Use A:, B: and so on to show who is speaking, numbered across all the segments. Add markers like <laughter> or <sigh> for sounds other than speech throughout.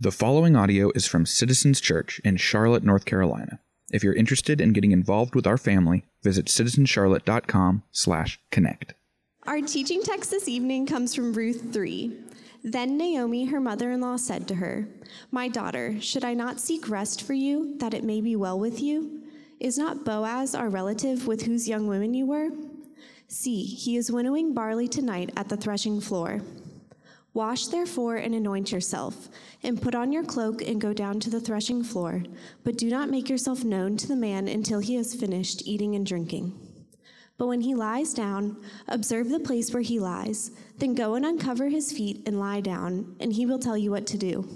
A: The following audio is from Citizens Church in Charlotte, North Carolina. If you're interested in getting involved with our family, visit citizenscharlotte.com/connect.
B: Our teaching text this evening comes from Ruth 3. Then Naomi, her mother in law, said to her, My daughter, should I not seek rest for you, that it may be well with you? Is not Boaz our relative with whose young women you were? See, he is winnowing barley tonight at the threshing floor. Wash therefore and anoint yourself, and put on your cloak and go down to the threshing floor, but do not make yourself known to the man until he has finished eating and drinking. But when he lies down, observe the place where he lies, then go and uncover his feet and lie down, and he will tell you what to do.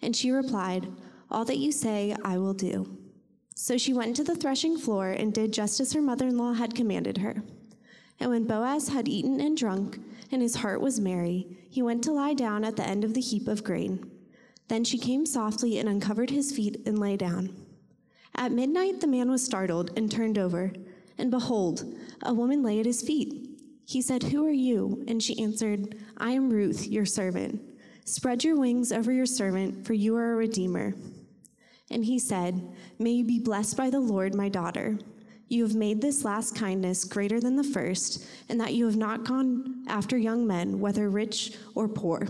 B: And she replied, All that you say, I will do. So she went to the threshing floor and did just as her mother in law had commanded her. And when Boaz had eaten and drunk, and his heart was merry, he went to lie down at the end of the heap of grain. Then she came softly and uncovered his feet and lay down. At midnight the man was startled and turned over, and behold, a woman lay at his feet. He said, Who are you? And she answered, I am Ruth, your servant. Spread your wings over your servant, for you are a redeemer. And he said, May you be blessed by the Lord, my daughter. You have made this last kindness greater than the first, and that you have not gone after young men, whether rich or poor.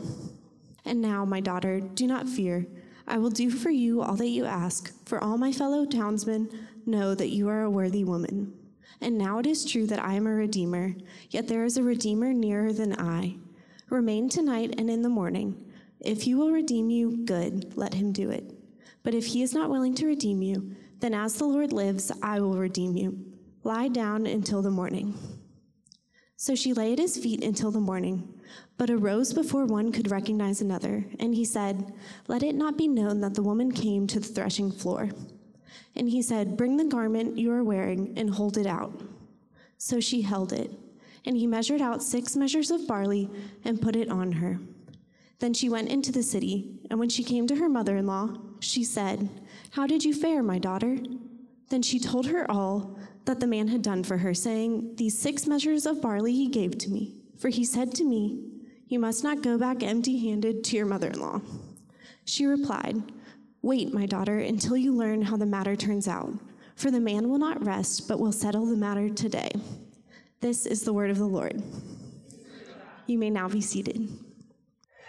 B: And now, my daughter, do not fear. I will do for you all that you ask, for all my fellow townsmen know that you are a worthy woman. And now it is true that I am a redeemer, yet there is a redeemer nearer than I. Remain tonight and in the morning. If he will redeem you, good, let him do it. But if he is not willing to redeem you, then as the Lord lives, I will redeem you. Lie down until the morning. So she lay at his feet until the morning, but arose before one could recognize another. And he said, Let it not be known that the woman came to the threshing floor. And he said, Bring the garment you are wearing and hold it out. So she held it. And he measured out six measures of barley and put it on her. Then she went into the city, and when she came to her mother in law, she said, How did you fare, my daughter? Then she told her all that the man had done for her, saying, These six measures of barley he gave to me. For he said to me, You must not go back empty handed to your mother in law. She replied, Wait, my daughter, until you learn how the matter turns out. For the man will not rest, but will settle the matter today. This is the word of the Lord. You may now be seated.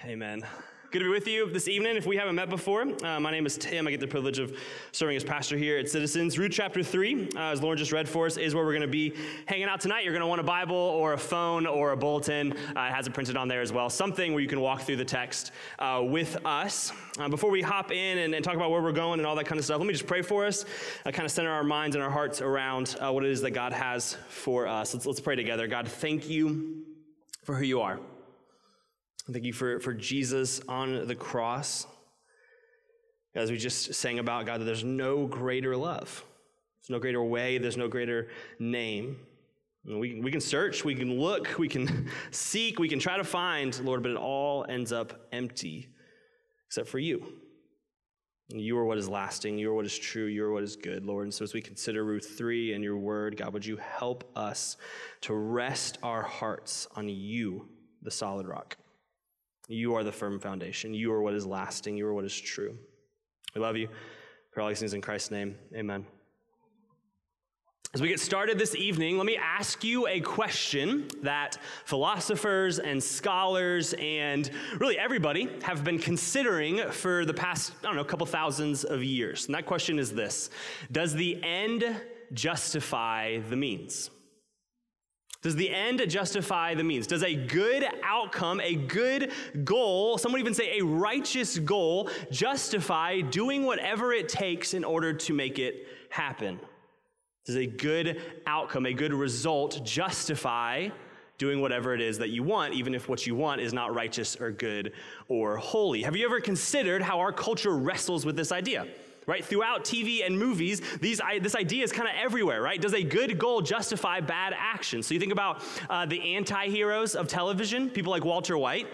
C: Amen. Good to be with you this evening. If we haven't met before, uh, my name is Tim. I get the privilege of serving as pastor here at Citizens. Ruth chapter 3, uh, as Lauren just read for us, is where we're going to be hanging out tonight. You're going to want a Bible or a phone or a bulletin. Uh, it has it printed on there as well. Something where you can walk through the text uh, with us. Uh, before we hop in and, and, talk about where we're going and all that kind of stuff, let me just pray for us, uh, kind of center our minds and our hearts around what it is that God has for us. Let's, let's pray together. God, thank you for who you are. Thank you for, for Jesus on the cross. As we just sang about, God, that there's no greater love. There's no greater way, there's no greater name. We, we can search, we can look, we can <laughs> seek, we can try to find, Lord, but it all ends up empty except for you. You are what is lasting. You are what is true. You are what is good, Lord. And so as we consider Ruth 3 and your word, God, would you help us to rest our hearts on you, the solid rock? You are the firm foundation. You are what is lasting. You are what is true. We love you. For all these things in Christ's name, amen. As we get started this evening, let me ask you a question that philosophers and scholars and really everybody have been considering for the past, I don't know, a couple thousands of years. And that question is this Does the end justify the means? Does the end justify the means? Does a good outcome, a good goal, some would even say a righteous goal, justify doing whatever it takes in order to make it happen? Does a good outcome, a good result, justify doing whatever it is that you want, even if what you want is not righteous or good or holy? Have you ever considered how our culture wrestles with this idea? Right? Throughout TV and movies, these, this idea is kind of everywhere, right? Does a good goal justify bad action? So you think about uh, the anti heroes of television, people like Walter White,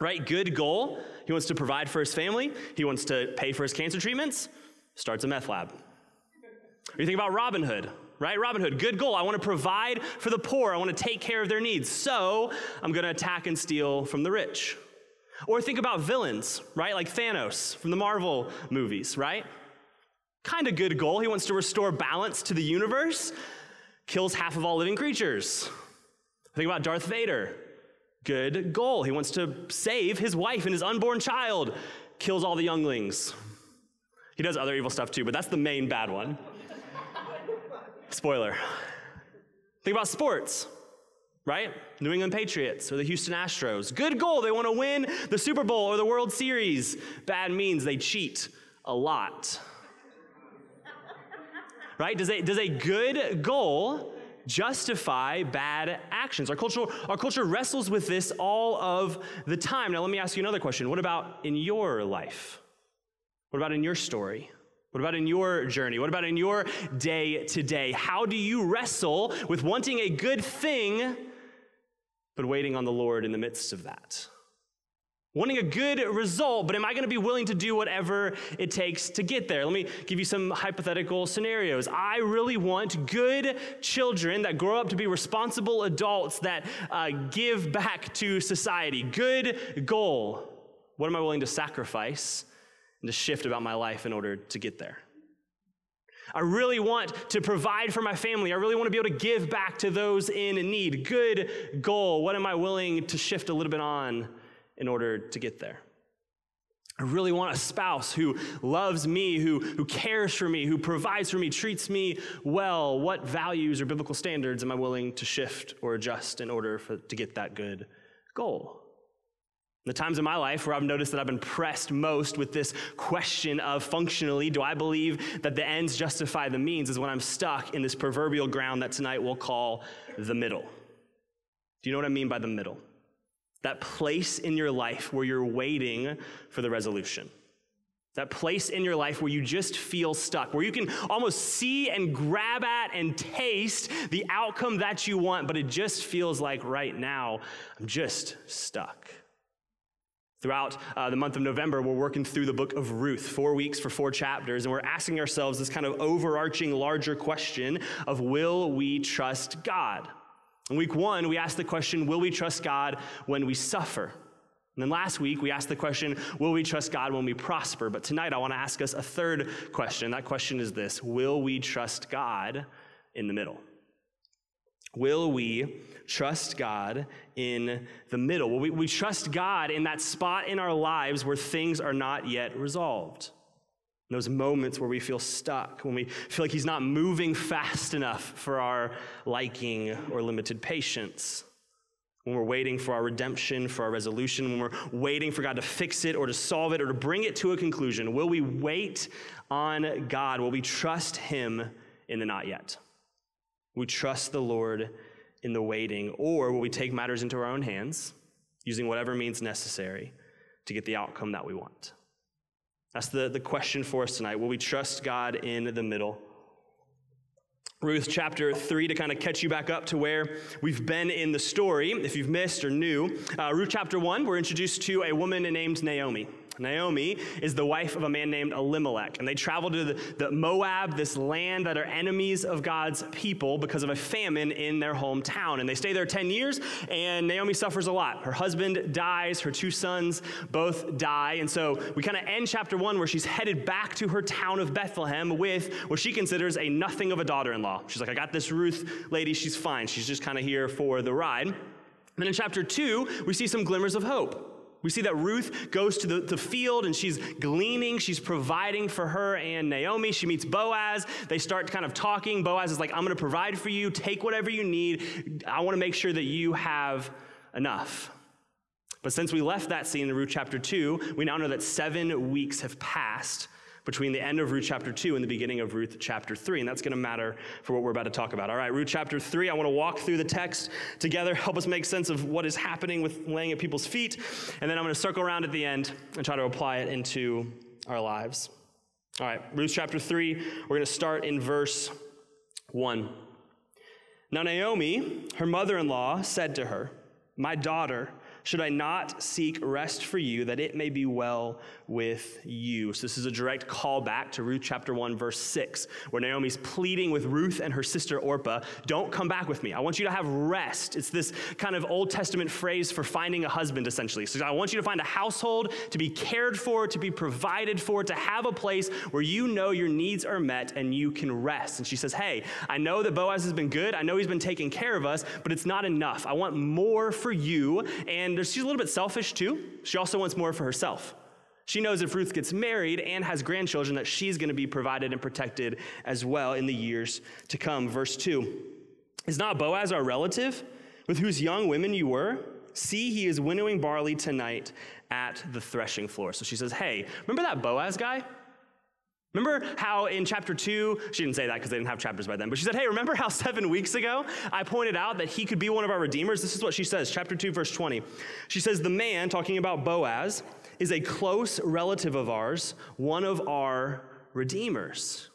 C: right? Good goal. He wants to provide for his family, he wants to pay for his cancer treatments, starts a meth lab. Or you think about Robin Hood, right? Robin Hood, good goal. I want to provide for the poor. I want to take care of their needs. So I'm going to attack and steal from the rich. Or think about villains, right? Like Thanos from the Marvel movies, right? Kind of good goal. He wants to restore balance to the universe, kills half of all living creatures. Think about Darth Vader. Good goal. He wants to save his wife and his unborn child, kills all the younglings. He does other evil stuff too, but that's the main bad one. Spoiler. Think about sports right? New England Patriots or the Houston Astros. Good goal, they want to win the Super Bowl or the World Series. Bad means they cheat a lot. right? Does a, does a good goal justify bad actions? Our culture, our culture wrestles with this all of the time. Now, let me ask you another question. What about in your life? What about in your story? What about in your journey? What about in your day to day? How do you wrestle with wanting a good thing but waiting on the Lord in the midst of that. Wanting a good result, but am I going to be willing to do whatever it takes to get there? Let me give you some hypothetical scenarios. I really want good children that grow up to be responsible adults that uh, give back to society. Good goal. What am I willing to sacrifice and to shift about my life in order to get there? I really want to provide for my family. I really want to be able to give back to those in need. Good goal. What am I willing to shift a little bit on in order to get there? I really want a spouse who loves me, who, who cares for me, who provides for me, treats me well. What values or biblical standards am I willing to shift or adjust in order for, to get that good goal? The times in my life where I've noticed that I've been pressed most with this question of functionally, do I believe that the ends justify the means, is when I'm stuck in this proverbial ground that tonight we'll call the middle. Do you know what I mean by the middle? That place in your life where you're waiting for the resolution. That place in your life where you just feel stuck, where you can almost see and grab at and taste the outcome that you want, but it just feels like right now, I'm just stuck. Throughout uh, the month of November, we're working through the book of Ruth, four weeks for four chapters, and we're asking ourselves this kind of overarching, larger question of will we trust God? In week one, we asked the question, will we trust God when we suffer? And then last week, we asked the question, will we trust God when we prosper? But tonight, I want to ask us a third question. That question is this Will we trust God in the middle? Will we trust God in the middle? Will we, we trust God in that spot in our lives where things are not yet resolved? In those moments where we feel stuck, when we feel like He's not moving fast enough for our liking or limited patience, when we're waiting for our redemption, for our resolution, when we're waiting for God to fix it or to solve it or to bring it to a conclusion, will we wait on God? Will we trust Him in the not yet? We trust the Lord in the waiting, or will we take matters into our own hands, using whatever means necessary to get the outcome that we want? That's the, the question for us tonight. Will we trust God in the middle? Ruth chapter 3 to kind of catch you back up to where we've been in the story, if you've missed or new. Uh, Ruth chapter 1, we're introduced to a woman named Naomi. Naomi is the wife of a man named Elimelech, and they travel to the, the, Moab, this land that are enemies of God's people because of a famine in their hometown. And they stay there 10 years, and Naomi suffers a lot. Her husband dies, her two sons both die. And so we kind of end chapter one where she's headed back to her town of Bethlehem with what she considers a nothing of a daughter in law. She's like, I got this Ruth lady, she's fine. She's just kind of here for the ride. And then in chapter two, we see some glimmers of hope. We see that Ruth goes to the, the, field and she's gleaning, she's providing for her and Naomi. She meets Boaz. They start kind of talking. Boaz is like, I'm going to provide for you, take whatever you need. I want to make sure that you have enough. But since we left that scene in Ruth chapter 2, we now know that seven weeks have passed between the end of Ruth chapter 2 and the beginning of Ruth chapter 3. And that's going to matter for what we're about to talk about. All right, Ruth chapter 3, I want to walk through the text together, help us make sense of what is happening with laying at people's feet. And then I'm going to circle around at the end and try to apply it into our lives. All right, Ruth chapter 3, we're going to start in verse 1. Now, Naomi, her mother in law, said to her, My daughter, should I not seek rest for you that it may be well with you? So, this is a direct callback to Ruth chapter 1, verse 6, where Naomi's pleading with Ruth and her sister Orpah, Don't come back with me. I want you to have rest. It's this kind of Old Testament phrase for finding a husband, essentially. So, I want you to find a household to be cared for, to be provided for, to have a place where you know your needs are met and you can rest. And she says, Hey, I know that Boaz has been good. I know he's been taking care of us, but it's not enough. I want more for you. And she's a little bit selfish too. She also wants more for herself. She knows if Ruth gets married and has grandchildren, that she's going to be provided and protected as well in the years to come. Verse 2 Is not Boaz our relative, with whose young women you were? See, he is winnowing barley tonight at the threshing floor. So she says, Hey, remember that Boaz guy? Remember how in chapter two, she didn't say that because they didn't have chapters by then, but she said, Hey, remember how seven weeks ago I pointed out that he could be one of our redeemers? This is what she says, chapter 2, verse 20. She says, The man, talking about Boaz, is a close relative of ours, one of our redeemers.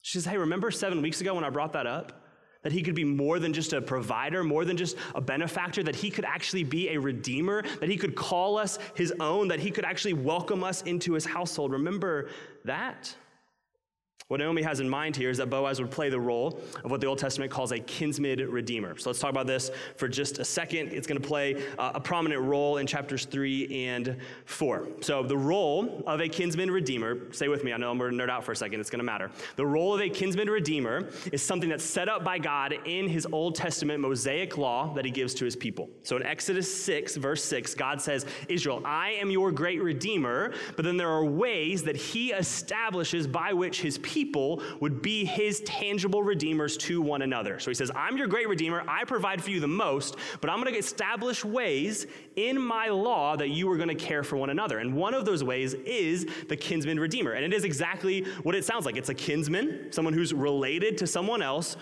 C: She says, Hey, remember seven weeks ago when I brought that up? That he could be more than just a provider, more than just a benefactor, that he could actually be a redeemer, that he could call us his own, that he could actually welcome us into his household. Remember that? What Naomi has in mind here is that Boaz would play the role of what the Old Testament calls a kinsman redeemer. So let's talk about this for just a second. It's going to play a prominent role in chapters 3 and 4. So, the role of a kinsman redeemer, stay with me, I know I'm going to nerd out for a second, it's going to matter. The role of a kinsman redeemer is something that's set up by God in his Old Testament Mosaic law that he gives to his people. So, in Exodus 6, verse 6, God says, Israel, I am your great redeemer, but then there are ways that he establishes by which his people people would be his tangible redeemers to one another. So he says, I'm your great redeemer. I provide for you the most, but I'm going to establish ways in my law that you are going to care for one another. And one of those ways is the kinsman redeemer. And it is exactly what it sounds like it's a kinsman, someone who's related to someone else,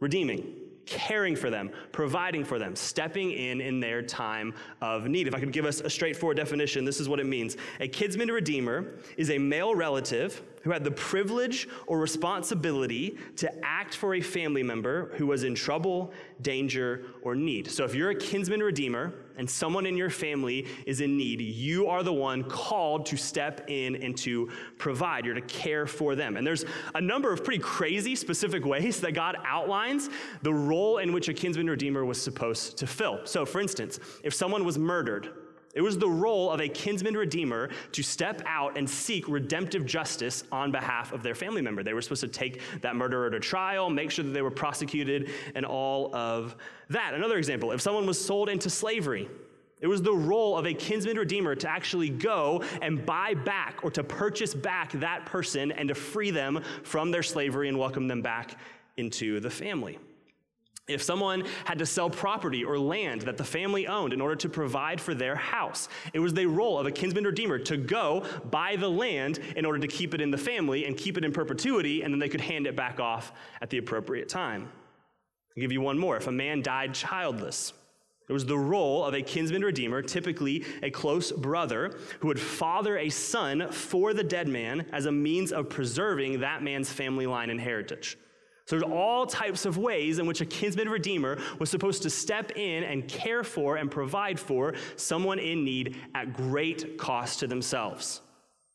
C: redeeming caring for them, providing for them, stepping in in their time of need. If I could give us a straightforward definition, this is what it means. A kinsman redeemer is a male relative who had the privilege or responsibility to act for a family member who was in trouble, danger, or need. So if you're a kinsman redeemer and someone in your family is in need, you are the one called to step in and to provide. You're to care for them. And there's a number of pretty crazy specific ways that God outlines the role in which a kinsman redeemer was supposed to fill. So for instance, if someone was murdered, it was the role of a kinsman redeemer to step out and seek redemptive justice on behalf of their family member. They were supposed to take that murderer to trial, make sure that they were prosecuted, and all of that. Another example if someone was sold into slavery, it was the role of a kinsman redeemer to actually go and buy back or to purchase back that person and to free them from their slavery and welcome them back into the family. If someone had to sell property or land that the family owned in order to provide for their house, it was the role of a kinsman redeemer to go buy the land in order to keep it in the family and keep it in perpetuity, and then they could hand it back off at the appropriate time. I'll give you one more. If a man died childless, it was the role of a kinsman redeemer, typically a close brother, who would father a son for the dead man as a means of preserving that man's family line and heritage. So there's all types of ways in which a kinsman redeemer was supposed to step in and care for and provide for someone in need at great cost to themselves.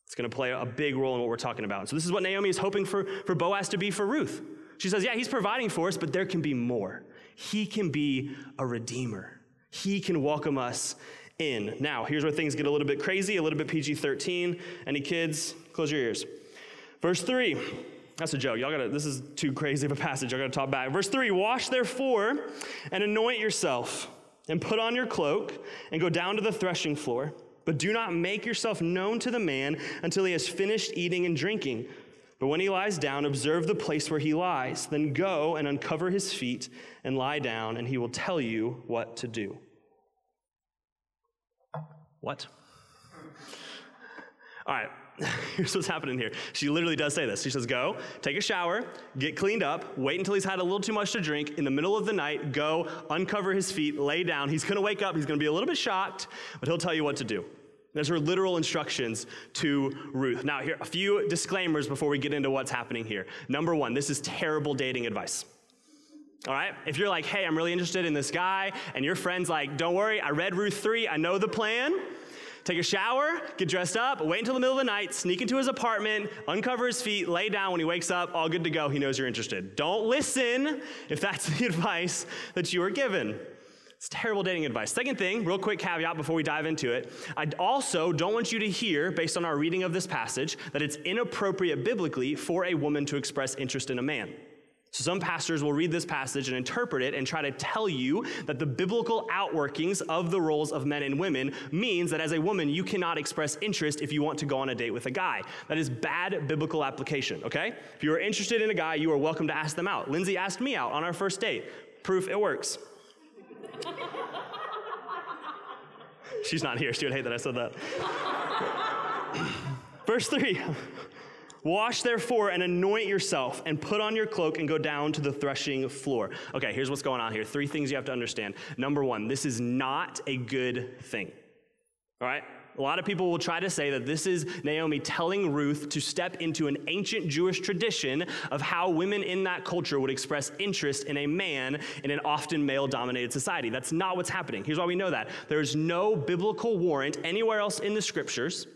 C: It's going to play a big role in what we're talking about. So this is what Naomi is hoping for, for Boaz to be for Ruth. She says, yeah, he's providing for us, but there can be more. He can be a redeemer. He can welcome us in. Now, here's where things get a little bit crazy, a little bit PG 13. Any kids? Close your ears. Verse 3 that's a joke. Y'all gotta, this is too crazy of a passage. Y'all gotta talk back. Verse 3 Wash therefore and anoint yourself, and put on your cloak, and go down to the threshing floor. But do not make yourself known to the man until he has finished eating and drinking. But when he lies down, observe the place where he lies. Then go and uncover his feet and lie down, and he will tell you what to do. What? All right, <laughs> here's what's happening here. She literally does say this. She says, Go, take a shower, get cleaned up, wait until he's had a little too much to drink. In the middle of the night, go, uncover his feet, lay down. He's going to wake up. He's going to be a little bit shocked, but he'll tell you what to do. There's her literal instructions to Ruth. Now, here, a few disclaimers before we get into what's happening here. Number one, this is terrible dating advice. All right? If you're like, hey, I'm really interested in this guy, and your friend's like, don't worry, I read Ruth 3, I know the plan. Take a shower, get dressed up, wait until the middle of the night, sneak into his apartment, uncover his feet, lay down when he wakes up, all good to go. He knows you're interested. Don't listen if that's <laughs> the advice that you are given. It's terrible dating advice. Second thing, real quick caveat before we dive into it. I also don't want you to hear, based on our reading of this passage, that it's inappropriate biblically for a woman to express interest in a man. So, some pastors will read this passage and interpret it and try to tell you that the biblical outworkings of the roles of men and women means that as a woman, you cannot express interest if you want to go on a date with a guy. That is bad biblical application, okay? If you are interested in a guy, you are welcome to ask them out. Lindsay asked me out on our first date. Proof it works. <laughs> She's not here. She would hate that I said that. <laughs> Verse 3 <laughs> Wash therefore and anoint yourself and put on your cloak and go down to the threshing floor. Okay, here's what's going on here. Three things you have to understand. Number one, this is not a good thing. All right? A lot of people will try to say that this is Naomi telling Ruth to step into an ancient Jewish tradition of how women in that culture would express interest in a man in an often male dominated society. That's not what's happening. Here's why we know that there's no biblical warrant anywhere else in the scriptures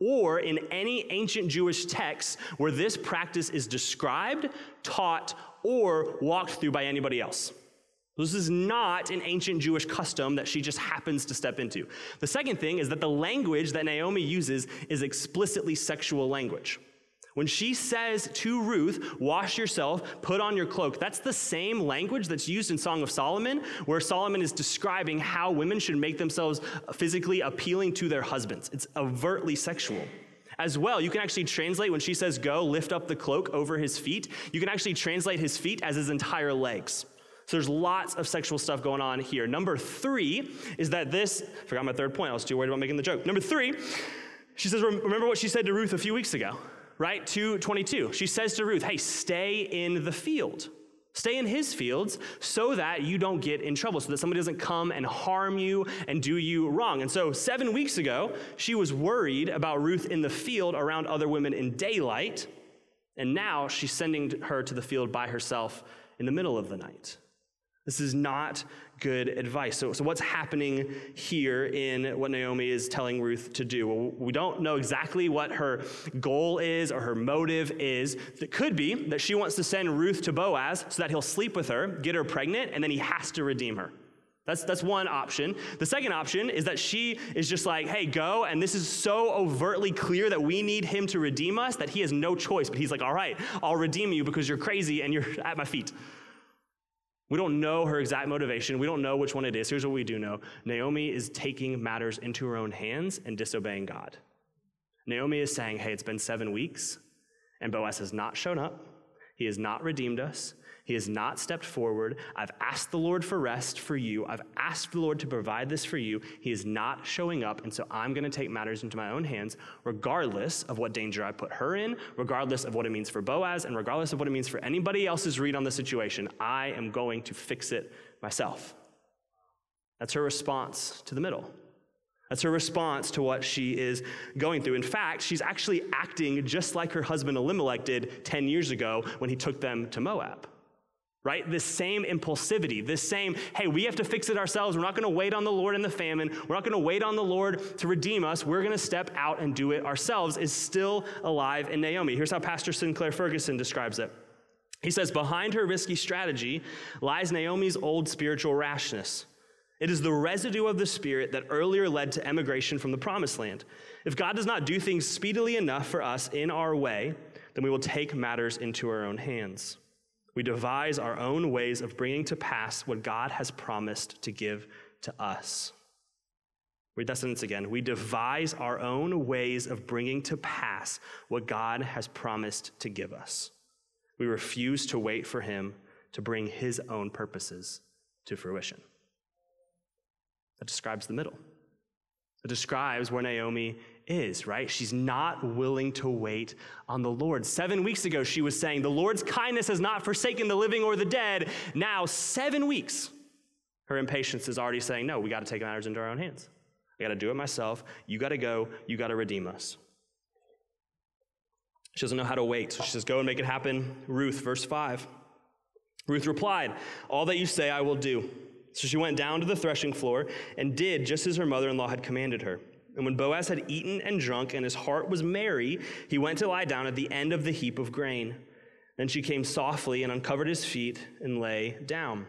C: or in any ancient Jewish text where this practice is described, taught, or walked through by anybody else. This is not an ancient Jewish custom that she just happens to step into. The second thing is that the language that Naomi uses is explicitly sexual language. When she says to Ruth, wash yourself, put on your cloak, that's the same language that's used in Song of Solomon, where Solomon is describing how women should make themselves physically appealing to their husbands. It's overtly sexual. As well, you can actually translate when she says, go, lift up the cloak over his feet, you can actually translate his feet as his entire legs. So there's lots of sexual stuff going on here. Number three is that this, I forgot my third point, I was too worried about making the joke. Number three, she says, remember what she said to Ruth a few weeks ago right? 222. She says to Ruth, hey, stay in the field. Stay in his fields so that you don't get in trouble, so that somebody doesn't come and harm you and do you wrong. And so, seven weeks ago, she was worried about Ruth in the field around other women in daylight. And now she's sending her to the field by herself in the middle of the night. This is not good advice. So, so what's happening here in what Naomi is telling Ruth to do? Well, we don't know exactly what her goal is or her motive is. It could be that she wants to send Ruth to Boaz so that he'll sleep with her, get her pregnant, and then he has to redeem her. That's, that's one option. The second option is that she is just like, hey, go. And this is so overtly clear that we need him to redeem us that he has no choice. But he's like, all right, I'll redeem you because you're crazy and you're at my feet. We don't know her exact motivation. We don't know which one it is. Here's what we do know Naomi is taking matters into her own hands and disobeying God. Naomi is saying, Hey, it's been seven weeks, and Boaz has not shown up. He has not redeemed us. He has not stepped forward. I've asked the Lord for rest for you. I've asked the Lord to provide this for you. He is not showing up, and so I'm going to take matters into my own hands, regardless of what danger I put her in, regardless of what it means for Boaz, and regardless of what it means for anybody else's read on the situation. I am going to fix it myself. That's her response to the middle. That's her response to what she is going through. In fact, she's actually acting just like her husband Elimelech did 10 years ago when he took them to Moab right? This same impulsivity, this same, hey, we have to fix it ourselves. We're not going to wait on the Lord in the famine. We're not going to wait on the Lord to redeem us. We're going to step out and do it ourselves, is still alive in Naomi. Here's how Pastor Sinclair Ferguson describes it. He says, Behind her risky strategy lies Naomi's old spiritual rashness. It is the residue of the spirit that earlier led to emigration from the promised land. If God does not do things speedily enough for us in our way, then we will take matters into our own hands. We devise our own ways of bringing to pass what God has promised to give to us. Read that sentence again. We devise our own ways of bringing to pass what God has promised to give us. We refuse to wait for Him to bring His own purposes to fruition. That describes the middle. It describes where Naomi is, right? She's not willing to wait on the Lord. Seven weeks ago, she was saying, The Lord's kindness has not forsaken the living or the dead. Now, seven weeks, her impatience is already saying, No, we got to take matters into our own hands. I got to do it myself. You got to go. You got to redeem us. She doesn't know how to wait. So she says, Go and make it happen. Ruth, verse 5. Ruth replied, All that you say I will do. So she went down to the threshing floor and did just as her mother in law had commanded her. And when Boaz had eaten and drunk and his heart was merry, he went to lie down at the end of the heap of grain. Then she came softly and uncovered his feet and lay down.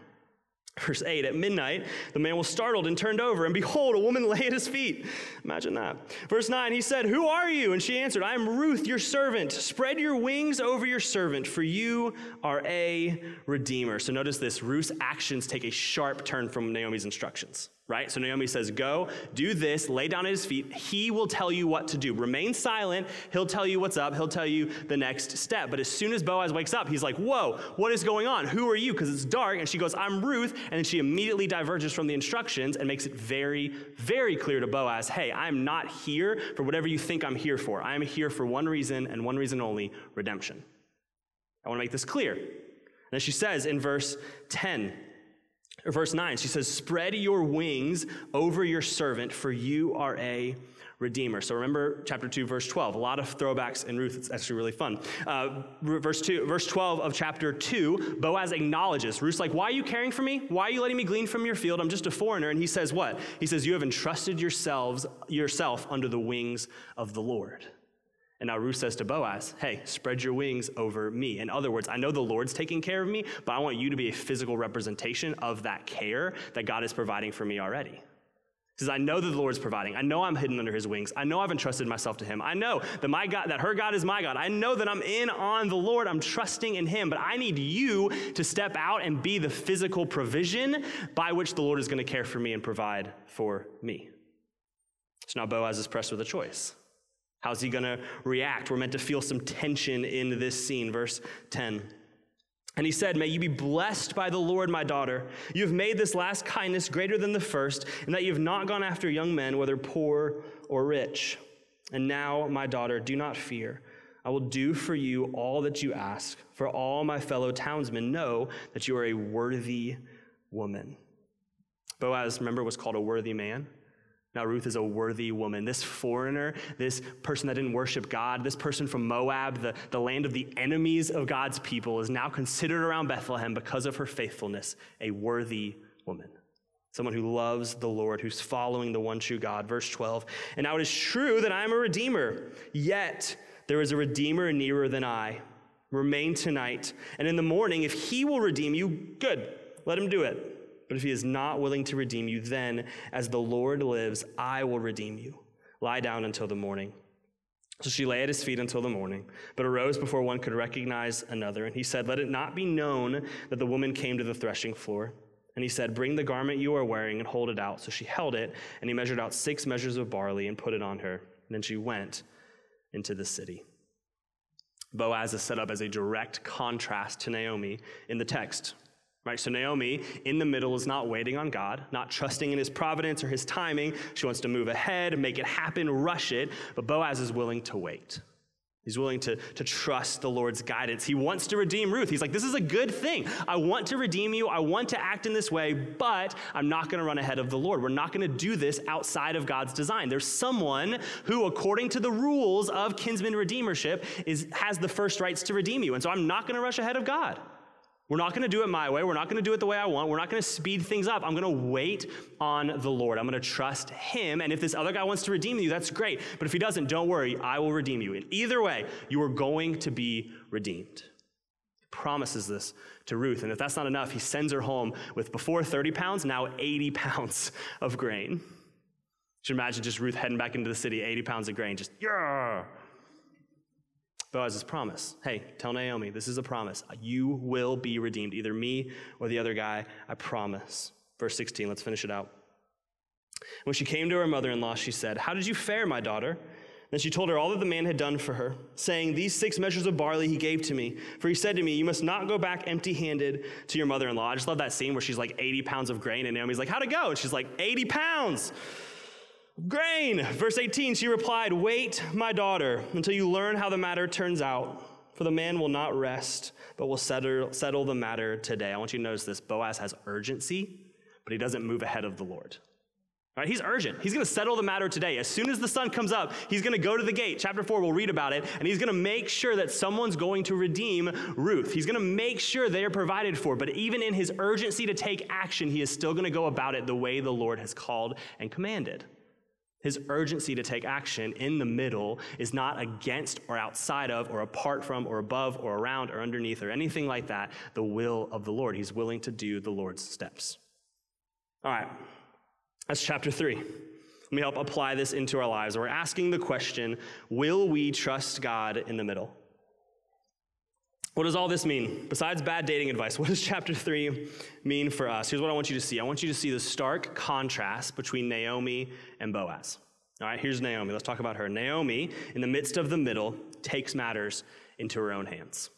C: Verse 8 At midnight, the man was startled and turned over, and behold, a woman <laughs> lay at his feet. Imagine that. Verse 9 He said, Who are you? And she answered, I am Ruth, your servant. Spread your wings over your servant, for you are a redeemer. So notice this Ruth's actions take a sharp turn from Naomi's instructions right? So Naomi says, Go, do this, lay down at his feet. He will tell you what to do. Remain silent. He'll tell you what's up. He'll tell you the next step. But as soon as Boaz wakes up, he's like, Whoa, what is going on? Who are you? Because it's dark. And she goes, I'm Ruth. And then she immediately diverges from the instructions and makes it very, very clear to Boaz hey, I'm not here for whatever you think I'm here for. I am here for one reason and one reason only redemption. I want to make this clear. And she says in verse 10, verse 9, she says, Spread your wings over your servant, for you are a redeemer. So remember chapter 2, verse 12. A lot of throwbacks in Ruth. It's actually really fun. Uh, verse 2, verse 12 of chapter 2, Boaz acknowledges. Ruth's like, Why are you caring for me? Why are you letting me glean from your field? I'm just a foreigner. And he says, What? He says, You have entrusted yourselves yourself under the wings of the Lord. And now Ruth says to Boaz, Hey, spread your wings over me. In other words, I know the Lord's taking care of me, but I want you to be a physical representation of that care that God is providing for me already. Says, I know that the Lord's providing. I know I'm hidden under his wings. I know I've entrusted myself to him. I know that my God, that her God is my God. I know that I'm in on the Lord. I'm trusting in him, but I need you to step out and be the physical provision by which the Lord is going to care for me and provide for me. So now Boaz is pressed with a choice. How's he going to react? We're meant to feel some tension in this scene. Verse 10. And he said, May you be blessed by the Lord, my daughter. You have made this last kindness greater than the first, and that you have not gone after young men, whether poor or rich. And now, my daughter, do not fear. I will do for you all that you ask, for all my fellow townsmen know that you are a worthy woman. Boaz, remember, was called a worthy man. Now, Ruth is a worthy woman. This foreigner, this person that didn't worship God, this person from Moab, the, the land of the enemies of God's people, is now considered around Bethlehem because of her faithfulness a worthy woman. Someone who loves the Lord, who's following the one true God. Verse 12. And now it is true that I am a redeemer, yet there is a redeemer nearer than I. Remain tonight, and in the morning, if he will redeem you, good, let him do it. But if he is not willing to redeem you, then, as the Lord lives, I will redeem you. Lie down until the morning. So she lay at his feet until the morning, but arose before one could recognize another. And he said, Let it not be known that the woman came to the threshing floor. And he said, Bring the garment you are wearing and hold it out. So she held it, and he measured out six measures of barley and put it on her. And then she went into the city. Boaz is set up as a direct contrast to Naomi in the text. Right? So Naomi, in the middle, is not waiting on God, not trusting in his providence or his timing. She wants to move ahead, make it happen, rush it. But Boaz is willing to wait. He's willing to, to trust the Lord's guidance. He wants to redeem Ruth. He's like, This is a good thing. I want to redeem you. I want to act in this way, but I'm not going to run ahead of the Lord. We're not going to do this outside of God's design. There's someone who, according to the rules of kinsman redeemership, is, has the first rights to redeem you. And so I'm not going to rush ahead of God. We're not going to do it my way. We're not going to do it the way I want. We're not going to speed things up. I'm going to wait on the Lord. I'm going to trust Him. And if this other guy wants to redeem you, that's great. But if he doesn't, don't worry. I will redeem you. In either way, you are going to be redeemed. He promises this to Ruth. And if that's not enough, he sends her home with before 30 pounds, now 80 <laughs> pounds of grain. You should imagine just Ruth heading back into the city, 80 pounds of grain, just, yeah. Boaz's promise. Hey, tell Naomi, this is a promise. You will be redeemed, either me or the other guy. I promise. Verse 16, let's finish it out. When she came to her mother in law, she said, How did you fare, my daughter? Then she told her all that the man had done for her, saying, These six measures of barley he gave to me. For he said to me, You must not go back empty handed to your mother in law. I just love that scene where she's like 80 pounds of grain, and Naomi's like, How'd it go? And she's like, 80 pounds. Grain. Verse 18, she replied, Wait, my daughter, until you learn how the matter turns out. For the man will not rest, but will settle, settle the matter today. I want you to notice this Boaz has urgency, but he doesn't move ahead of the Lord. Right, he's urgent. He's going to settle the matter today. As soon as the sun comes up, he's going to go to the gate. Chapter 4, we'll read about it. And he's going to make sure that someone's going to redeem Ruth. He's going to make sure they are provided for. But even in his urgency to take action, he is still going to go about it the way the Lord has called and commanded. His urgency to take action in the middle is not against or outside of or apart from or above or around or underneath or anything like that, the will of the Lord. He's willing to do the Lord's steps. All right. That's chapter three. Let me help apply this into our lives. We're asking the question Will we trust God in the middle? What does all this mean? Besides bad dating advice, <laughs> what does chapter 3 mean for us? Here's what I want you to see. I want you to see the stark contrast between Naomi and Boaz. All right, here's Naomi. Let's talk about her. Naomi, in the midst of the middle, takes matters into her own hands.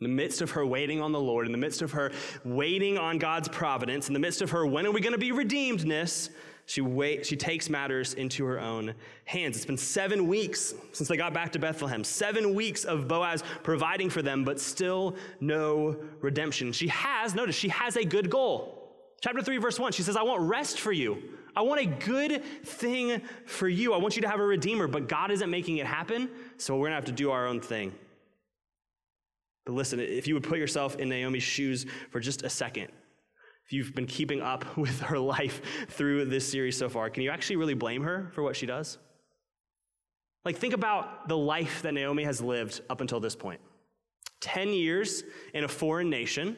C: In the midst of her waiting on the Lord, in the midst of her waiting on God's providence, in the midst of her when are we going to be redeemedness, she, wait, she takes matters into her own hands. It's been seven weeks since they got back to Bethlehem, seven weeks of Boaz providing for them, but still no redemption. She has, notice, she has a good goal. Chapter 3, verse 1, she says, I want rest for you. I want a good thing for you. I want you to have a redeemer, but God isn't making it happen, so we're going to have to do our own thing. But listen, if you would put yourself in Naomi's shoes for just a second, if you've been keeping up <laughs> with her life through this series so far, can you actually really blame her for what she does? Like, think about the life that Naomi has lived up until this point 10 years in a foreign nation,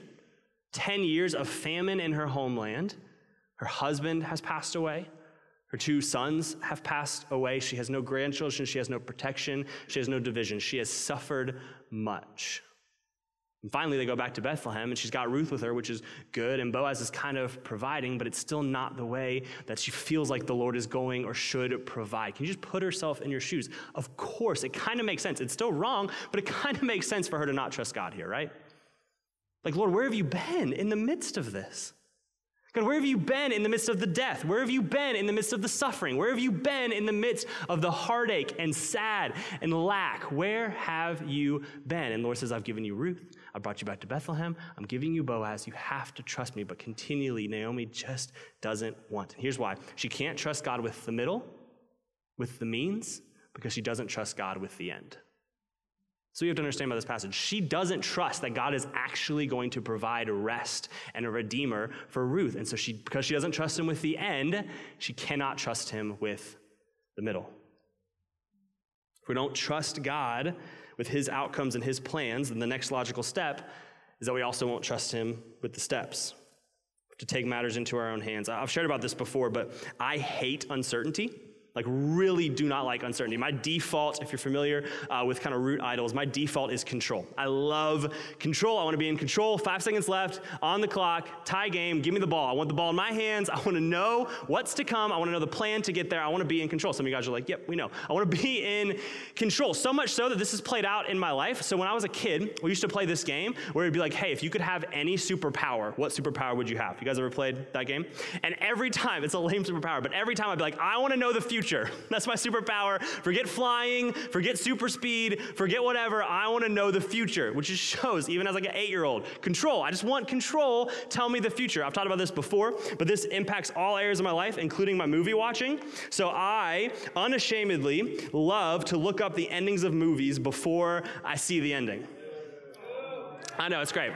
C: 10 years of famine in her homeland. Her husband has passed away. Her two sons have passed away. She has no grandchildren. She has no protection. She has no division. She has suffered much. And finally, they go back to Bethlehem, and she's got Ruth with her, which is good. And Boaz is kind of providing, but it's still not the way that she feels like the Lord is going or should provide. Can you just put herself in your shoes? Of course, it kind of makes sense. It's still wrong, but it kind of makes sense for her to not trust God here, right? Like, Lord, where have you been in the midst of this? God, where have you been in the midst of the death? Where have you been in the midst of the suffering? Where have you been in the midst of the heartache and sad and lack? Where have you been? And Lord says, I've given you Ruth. I brought you back to Bethlehem. I'm giving you Boaz. You have to trust me. But continually, Naomi just doesn't want. And here's why she can't trust God with the middle, with the means, because she doesn't trust God with the end. So you have to understand by this passage. She doesn't trust that God is actually going to provide rest and a redeemer for Ruth. And so she, because she doesn't trust him with the end, she cannot trust him with the middle. If we don't trust God with his outcomes and his plans, then the next logical step is that we also won't trust him with the steps to take matters into our own hands. I've shared about this before, but I hate uncertainty like really do not like uncertainty. My default, if you're familiar uh, with kind of root idols, my default is control. I love control. I want to be in control. Five seconds left on the clock, tie game, give me the ball. I want the ball in my hands. <laughs> I want to know what's to come. I want to know the plan to get there. I want to be in control. Some of you guys are like, yep, we know. I want to <laughs> be in control. So much so that this has played out in my life. So when I was a kid, we used to play this game where it'd be like, hey, if you could have any superpower, what superpower would you have? You guys ever played that game? And every time, it's a lame superpower, but every time I'd be like, I want to know the future future. <laughs> That's my superpower. Forget flying, forget super speed, forget whatever. I want to know the future, which just <laughs> shows, even as like an eight year old, control. I just want control. Tell me the future. I've talked about this before, but this impacts all areas of my life, including my movie watching. So I unashamedly love to look up the endings of movies before I see the ending. I know, it's great.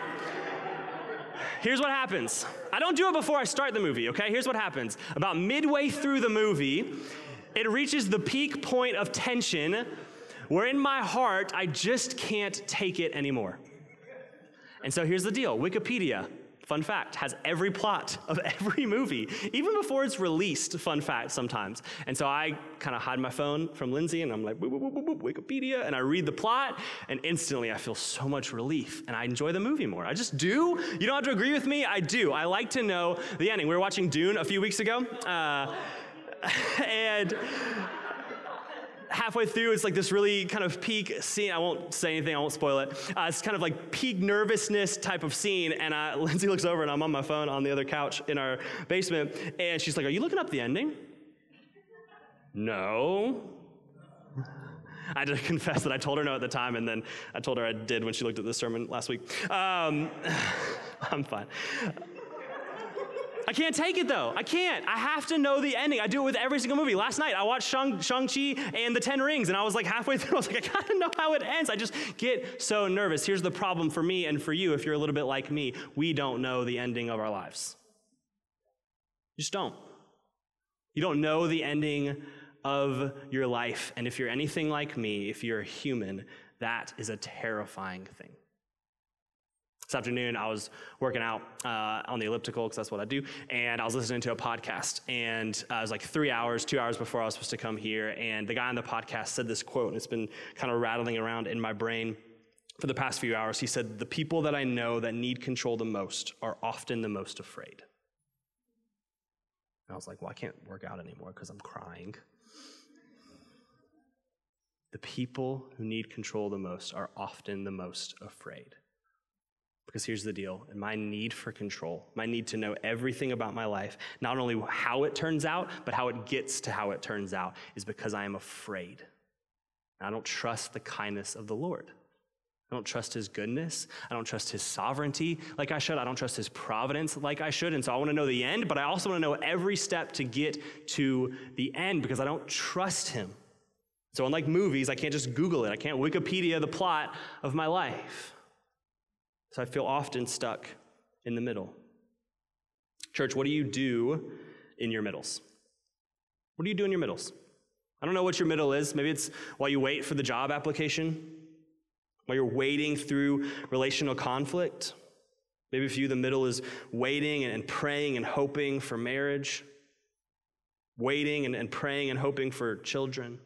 C: Here's what happens. I don't do it before I start the movie, okay? Here's what happens. About midway through the movie, it reaches the peak point of tension where in my heart, I just can't take it anymore. And so here's the deal Wikipedia, fun fact, has every plot of <laughs> every movie, even before it's released, fun fact sometimes. And so I kind of hide my phone from Lindsay and I'm like, boop, boop, boop, Wikipedia, and I read the plot, and instantly I feel so much relief and I enjoy the movie more. I just do. You don't have to agree with me, I do. I like to know the ending. We were watching Dune a few weeks ago. Uh, <laughs> and halfway through, it's like this really kind of peak scene. I won't say anything, I won't spoil it. Uh, it's kind of like peak nervousness type of scene. And uh, <laughs> Lindsay looks over, and I'm on my phone on the other couch in our basement. And she's like, Are you looking up the ending? No. <laughs> I had to confess that I told her no at the time, and then I told her I did when she looked at the sermon last week. Um, I'm fine. I can't take it though. I can't. I have to know the ending. I do it with every single movie. Last night I watched Shang, Shang-Chi and the Ten Rings, and I was like halfway <laughs> through, I was like, I gotta know how it ends. I just get so nervous. Here's the problem for me and for you if you're a little bit like me. We don't know the ending of our lives. You just don't. You don't know the ending of your life. And if you're anything like me, if you're a human, that is a terrifying thing. This afternoon, I was working out uh, on the elliptical because that's what I do, and I was listening to a podcast. And uh, it was like three hours, two hours before I was supposed to come here. And the guy on the podcast said this quote, and it's been kind of rattling around in my brain for the past few hours. He said, The people that I know that need control the most are often the most afraid. And I was like, Well, I can't work out anymore because I'm crying. The people who need control the most are often the most afraid. Because here's the deal and my need for control, my need to know everything about my life, not only how it turns out, but how it gets to how it turns out, is because I am afraid. I don't trust the kindness of the Lord. I don't trust his goodness. I don't trust his sovereignty like I should. I don't trust his providence like I should. And so I want to know the end, but I also want to know every step to get to the end because I don't trust him. So, unlike movies, I can't just Google it, I can't Wikipedia the plot of my life. So I feel often stuck in the middle. Church, what do you do in your middles? What do you do in your middles? I don't know what your middle is. Maybe it's while you wait for the job application, while you're waiting through relational conflict. Maybe for you, the middle is waiting and praying and hoping for marriage, waiting and, praying and hoping for children,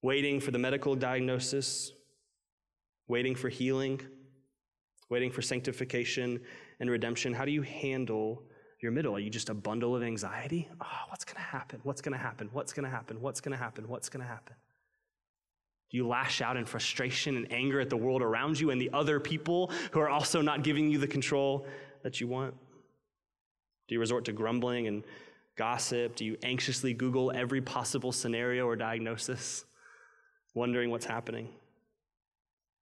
C: waiting for the medical diagnosis, waiting for healing waiting for sanctification and redemption? How do you handle your middle? Are you just a bundle of anxiety? Oh, what's going to happen? What's going to happen? What's going to happen? What's going to happen? What's going to happen? Do you lash out in frustration and anger at the world around you and the other people who are also not giving you the control that you want? Do you resort to grumbling and gossip? Do you anxiously Google every possible scenario or diagnosis, wondering what's happening?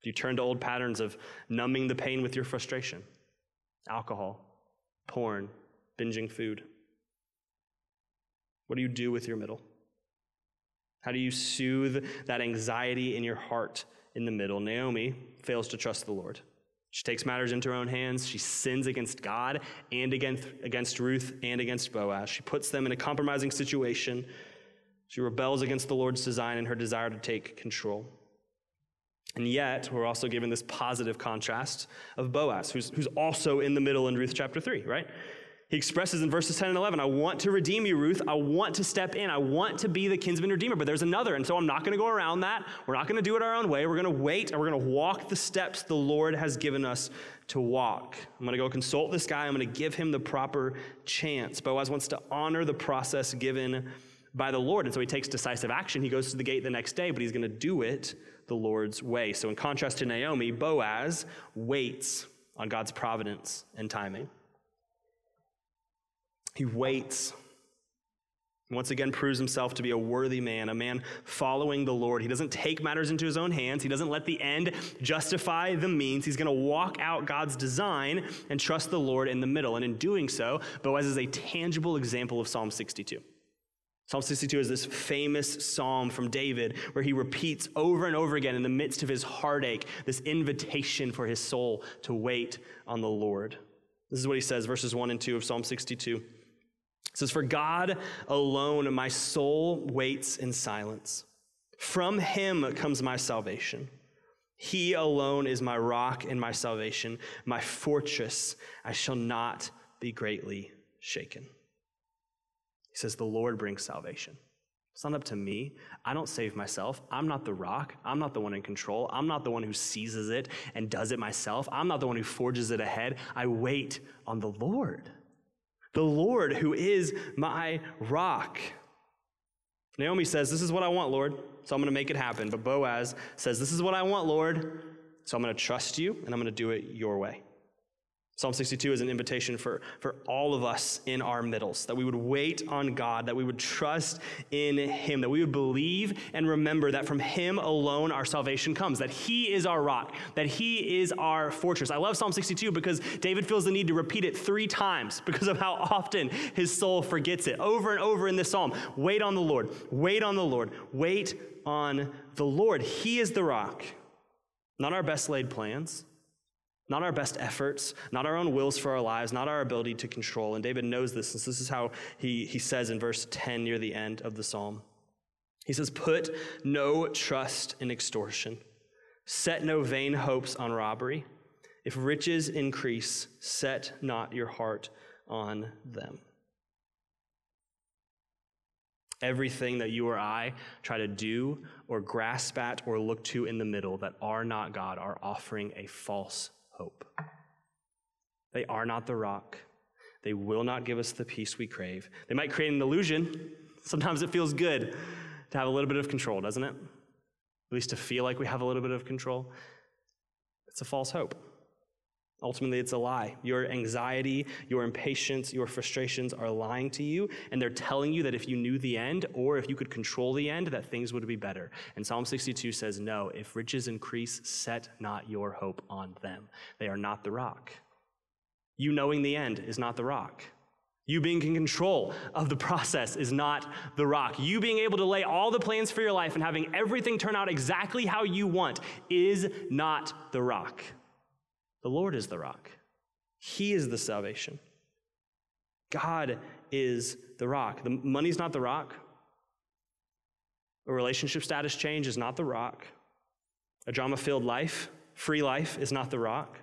C: Do you turn to old patterns of numbing the pain with your frustration? Alcohol, porn, binging food. What do you do with your middle? How do you soothe that anxiety in your heart in the middle? Naomi fails to trust the Lord. She takes matters into her own hands. She sins against God and against, against Ruth and against Boaz. She puts them in a compromising situation. She rebels against the Lord's design and her desire to take control. And yet, we're also given this positive contrast of Boaz, who's, who's also in the middle in Ruth chapter 3, right? He expresses in verses 10 and 11, I want to redeem you, Ruth. I want to step in. I want to be the kinsman redeemer, but there's another. And so I'm not going to go around that. We're not going to do it our own way. We're going to wait and we're going to walk the steps the Lord has given us to walk. I'm going to go consult this guy. I'm going to give him the proper chance. Boaz wants to honor the process given by the Lord. And so he takes decisive action. He goes to the gate the next day, but he's going to do it the Lord's way. So, in contrast to Naomi, Boaz waits on God's providence and timing. He waits. Once again, proves himself to be a worthy man, a man following the Lord. He doesn't take matters into his own hands. He doesn't let the end justify the means. He's going to walk out God's design and trust the Lord in the middle. And in doing so, Boaz is a tangible example of Psalm 62. Psalm 62 is this famous psalm from David where he repeats over and over again in the midst of his heartache this invitation for his soul to wait on the Lord. This is what he says, verses 1 and 2 of Psalm 62. It says, For God alone my soul waits in silence. From him comes my salvation. He alone is my rock and my salvation, my fortress. I shall not be greatly shaken. He says, The Lord brings salvation. It's not up to me. I don't save myself. I'm not the rock. I'm not the one in control. I'm not the one who seizes it and does it myself. I'm not the one who forges it ahead. I wait on the Lord. The Lord who is my rock. Naomi says, This is what I want, Lord, so I'm going to make it happen. But Boaz says, This is what I want, Lord, so I'm going to trust you and I'm going to do it your way. Psalm 62 is an invitation for, for all of us in our middles, that we would wait on God, that we would trust in Him, that we would believe and remember that from Him alone our salvation comes, that He is our rock, that He is our fortress. I love Psalm 62 because David feels the need to repeat it three times because of how often his soul forgets it. Over and over in this psalm wait on the Lord, wait on the Lord, wait on the Lord. He is the rock, not our best laid plans not our best efforts, not our own wills for our lives, not our ability to control. And David knows this, and this is how he, he says in verse 10 near the end of the psalm. He says, Put no trust in extortion, set no vain hopes on robbery. If riches increase, set not your heart on them. Everything that you or I try to do or grasp at or look to in the middle that are not God are offering a false hope. They are not the rock. They will not give us the peace we crave. They might create an illusion. Sometimes it feels good to have a little bit of control, doesn't it? At least to feel like we have a little bit of control. It's a false hope. Ultimately, it's a lie. Your anxiety, your impatience, your frustrations are lying to you, and they're telling you that if you knew the end or if you could control the end, that things would be better. And Psalm 62 says, No, if riches increase, set not your hope on them. They are not the rock. You knowing the end is not the rock. You being in control of the process is not the rock. You being able to lay all the plans for your life and having everything turn out exactly how you want is not the rock. The Lord is the rock, He is the salvation. God is the rock. The money's not the rock. A relationship status change is not the rock. A drama filled life, free life, is not the rock.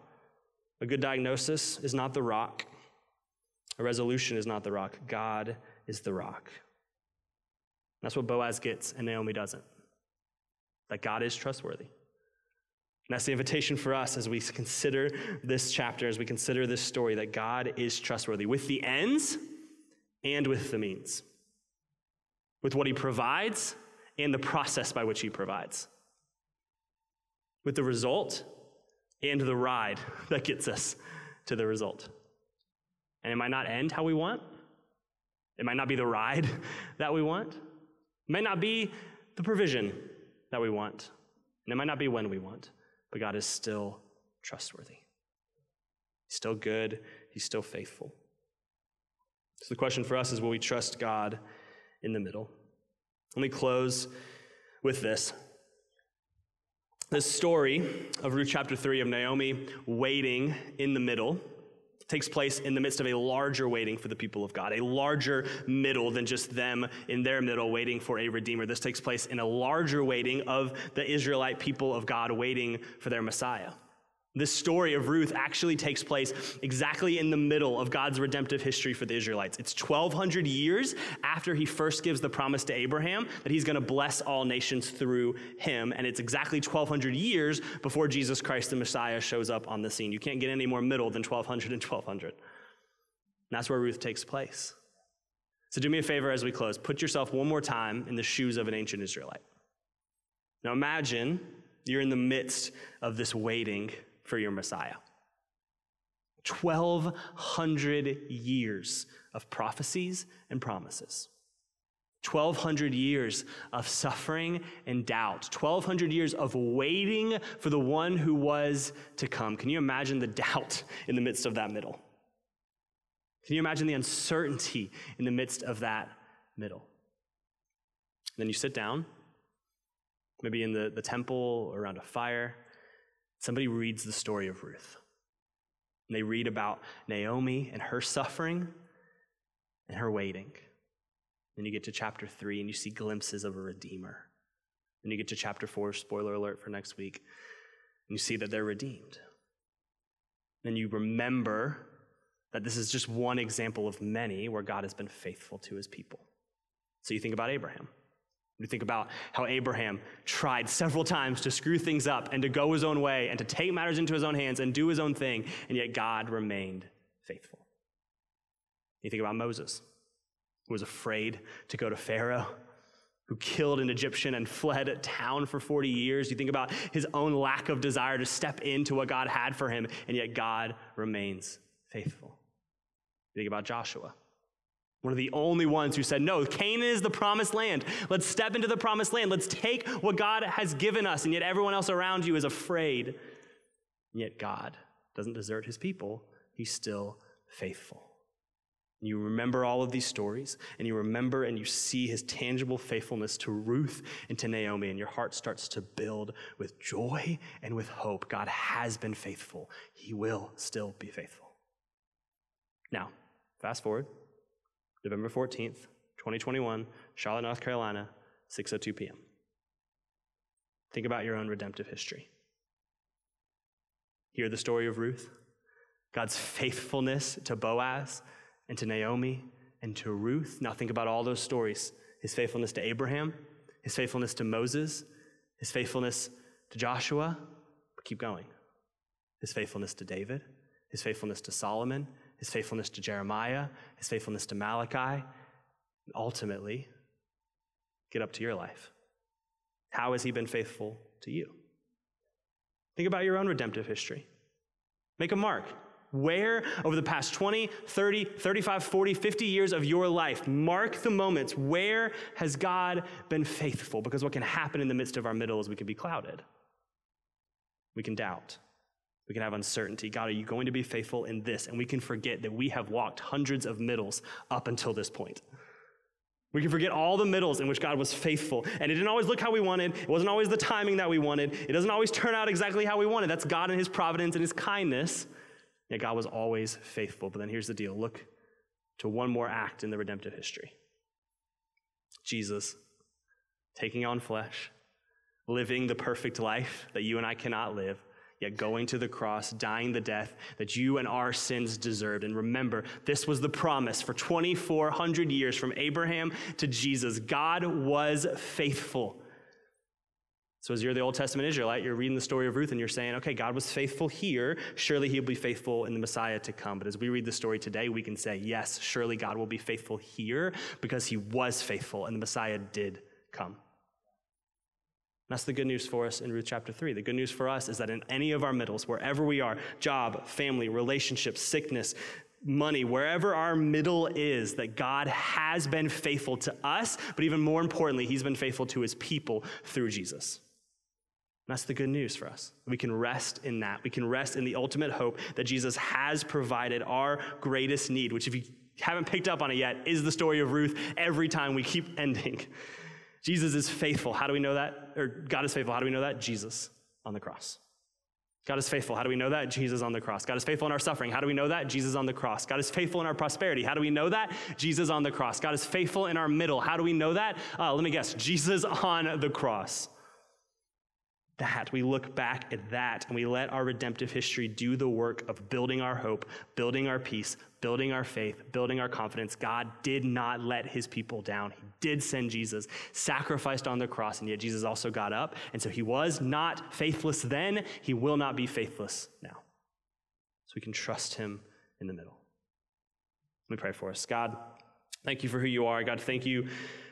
C: A good diagnosis is not the rock. A resolution is not the rock. God is the rock. That's what Boaz gets and Naomi doesn't. That God is trustworthy. And that's the invitation for us as we consider this chapter, as we consider this story, that God is trustworthy with the ends and with the means, with what he provides and the process by which he provides, with the result and the ride <laughs> that gets us to the result. And it might not end how we want, it might not be the ride <laughs> that we want, it might not be the provision that we want, and it might not be when we want but God is still trustworthy. He's still good, He's still faithful. So the question for us is will we trust God in the middle? Let me close with this. The story of Ruth chapter 3 of Naomi waiting in the middle takes place in the midst of a larger waiting for the people of God, a larger middle than just them in their middle waiting for a redeemer. This takes place in a larger waiting of the Israelite people of God waiting for their Messiah. This story of Ruth actually takes place exactly in the middle of God's redemptive history for the Israelites. It's 1,200 years after he first gives the promise to Abraham that he's going to bless all nations through him. And it's exactly 1,200 years before Jesus Christ, the Messiah, shows up on the scene. You can't get any more middle than 1,200 and 1,200. And that's where Ruth takes place. So do me a favor as we close. Put yourself one more time in the shoes of an ancient Israelite. Now imagine you're in the midst of this waiting for your Messiah. 1,200 years of prophecies and promises. 1,200 years of suffering and doubt. 1,200 years of waiting for the one who was to come. Can you imagine the doubt in the midst of that middle? Can you imagine the uncertainty in the midst of that middle? then you sit down, maybe in the, the temple or around a fire, somebody reads the story of Ruth. And they read about Naomi and her suffering and her waiting. Then you get to chapter three and you see glimpses of a redeemer. Then you get to chapter four, spoiler alert for next week, and you see that they're redeemed. Then you remember that this is just one example of many where God has been faithful to his people. So you think about Abraham. We think about how Abraham tried several times to screw things up and to go his own way and to take matters into his own hands and do his own thing, and yet God remained faithful. You think about Moses, who was afraid to go to Pharaoh, who killed an Egyptian and fled a town for 40 years. You think about his own lack of desire to step into what God had for him, and yet God remains faithful. You think about Joshua. One of the only ones who said, No, Canaan is the promised land. Let's step into the promised land. Let's take what God has given us. And yet everyone else around you is afraid. And yet God doesn't desert his people, he's still faithful. And you remember all of these stories, and you remember and you see his tangible faithfulness to Ruth and to Naomi, and your heart starts to build with joy and with hope. God has been faithful, he will still be faithful. Now, fast forward November 14th, 2021, Charlotte, North Carolina, 6:02 p.m. Think about your own redemptive history. Hear the story of Ruth, God's faithfulness to Boaz and to Naomi and to Ruth. Now think about all those stories. His faithfulness to Abraham, his faithfulness to Moses, his faithfulness to Joshua. Keep going. His faithfulness to David, his faithfulness to Solomon, his faithfulness to Jeremiah, his faithfulness to Malachi, and ultimately, get up to your life. How has he been faithful to you? Think about your own redemptive history. Make a mark. Where over the past 20, 30, 35, 40, 50 years of your life, mark the moments. Where has God been faithful? Because what can happen in the midst of our middle is we can be clouded. We can doubt. We can have uncertainty. God, are you going to be faithful in this? And we can forget that we have walked hundreds of middles up until this point. We can forget all the middles in which God was faithful. And it didn't always look how we wanted. It wasn't always the timing that we wanted. It doesn't always turn out exactly how we wanted. That's God and His providence and His kindness. Yet God was always faithful. But then here's the deal look to one more act in the redemptive history Jesus taking on flesh, living the perfect life that you and I cannot live, yet going to the cross, dying the death that you and our sins deserved. And remember, this was the promise for 2,400 years from Abraham to Jesus. God was faithful. So, as you're the Old Testament Israelite, you're reading the story of Ruth and you're saying, okay, God was faithful here. Surely he'll be faithful in the Messiah to come. But as we read the story today, we can say, yes, surely God will be faithful here because he was faithful and the Messiah did come. That's the good news for us in Ruth chapter 3. The good news for us is that in any of our middles, wherever we are job, family, relationships, sickness, money, wherever our middle is, that God has been faithful to us, but even more importantly, He's been faithful to His people through Jesus. that's the good news for us. We can rest in that. We can rest in the ultimate hope that Jesus has provided our greatest need, which, if you haven't picked up on it yet, is the story of Ruth every time we keep <laughs> ending. Jesus is faithful. How do we know that? Or God is faithful. How do we know that? Jesus on the cross. God is faithful. How do we know that? Jesus on the cross. God is faithful in our suffering. How do we know that? Jesus on the cross. God is faithful in our prosperity. How do we know that? Jesus on the cross. God is faithful in our middle. How do we know that? Uh, let me guess. Jesus on the cross that. We look back at that and we let our redemptive history do the work of building our hope, building our peace, building our faith, building our confidence. God did not let his people down. He did send Jesus, sacrificed on the cross, and yet Jesus also got up. And so he was not faithless then, he will not be faithless now. So we can trust him in the middle. Let me pray for us. God, thank you for who you are. God, thank you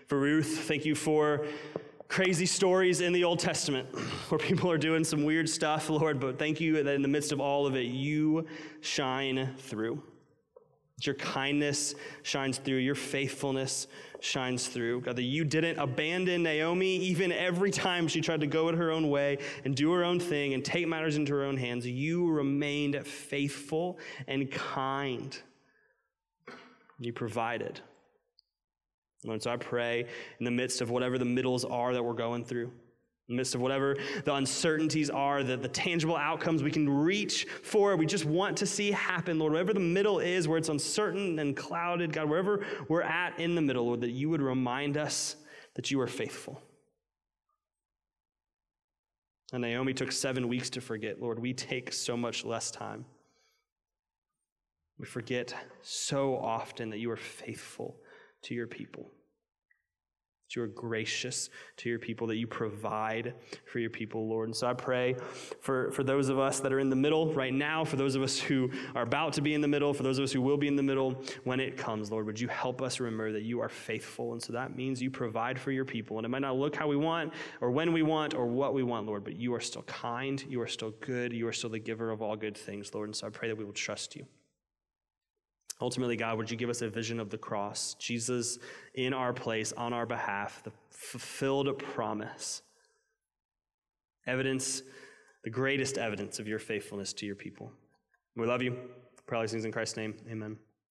C: for Ruth. Thank you for crazy stories in the Old Testament <clears throat> where people are doing some weird stuff, Lord, but thank you that in the midst of all of it, you shine through. Your kindness shines through, your faithfulness shines through. God, that you didn't abandon Naomi even every time she tried to go it her own way and do her own thing and take matters into her own hands. You remained faithful and kind. You provided. Lord, so I pray in the midst of whatever the middles are that we're going through, in the midst of whatever the uncertainties are, the, the tangible outcomes we can reach for, we just want to see happen, Lord. Wherever the middle is, where it's uncertain and clouded, God, wherever we're at in the middle, Lord, that you would remind us that you are faithful. And Naomi took seven weeks to forget. Lord, we take so much less time. We forget so often that you are faithful to your people. That you are gracious to your people, that you provide for your people, Lord. And so I pray for, for those of us that are in the middle right now, for those of us who are about to be in the middle, for those of us who will be in the middle when it comes, Lord, would you help us remember that you are faithful? And so that means you provide for your people. And it might not look how we want, or when we want, or what we want, Lord, but you are still kind, you are still good, you are still the giver of all good things, Lord. And so I pray that we will trust you. Ultimately, God, would you give us a vision of the cross, Jesus in our place, on our behalf, the fulfilled promise, evidence, the greatest evidence of your faithfulness to your people. We love you. Probably things in Christ's name. Amen.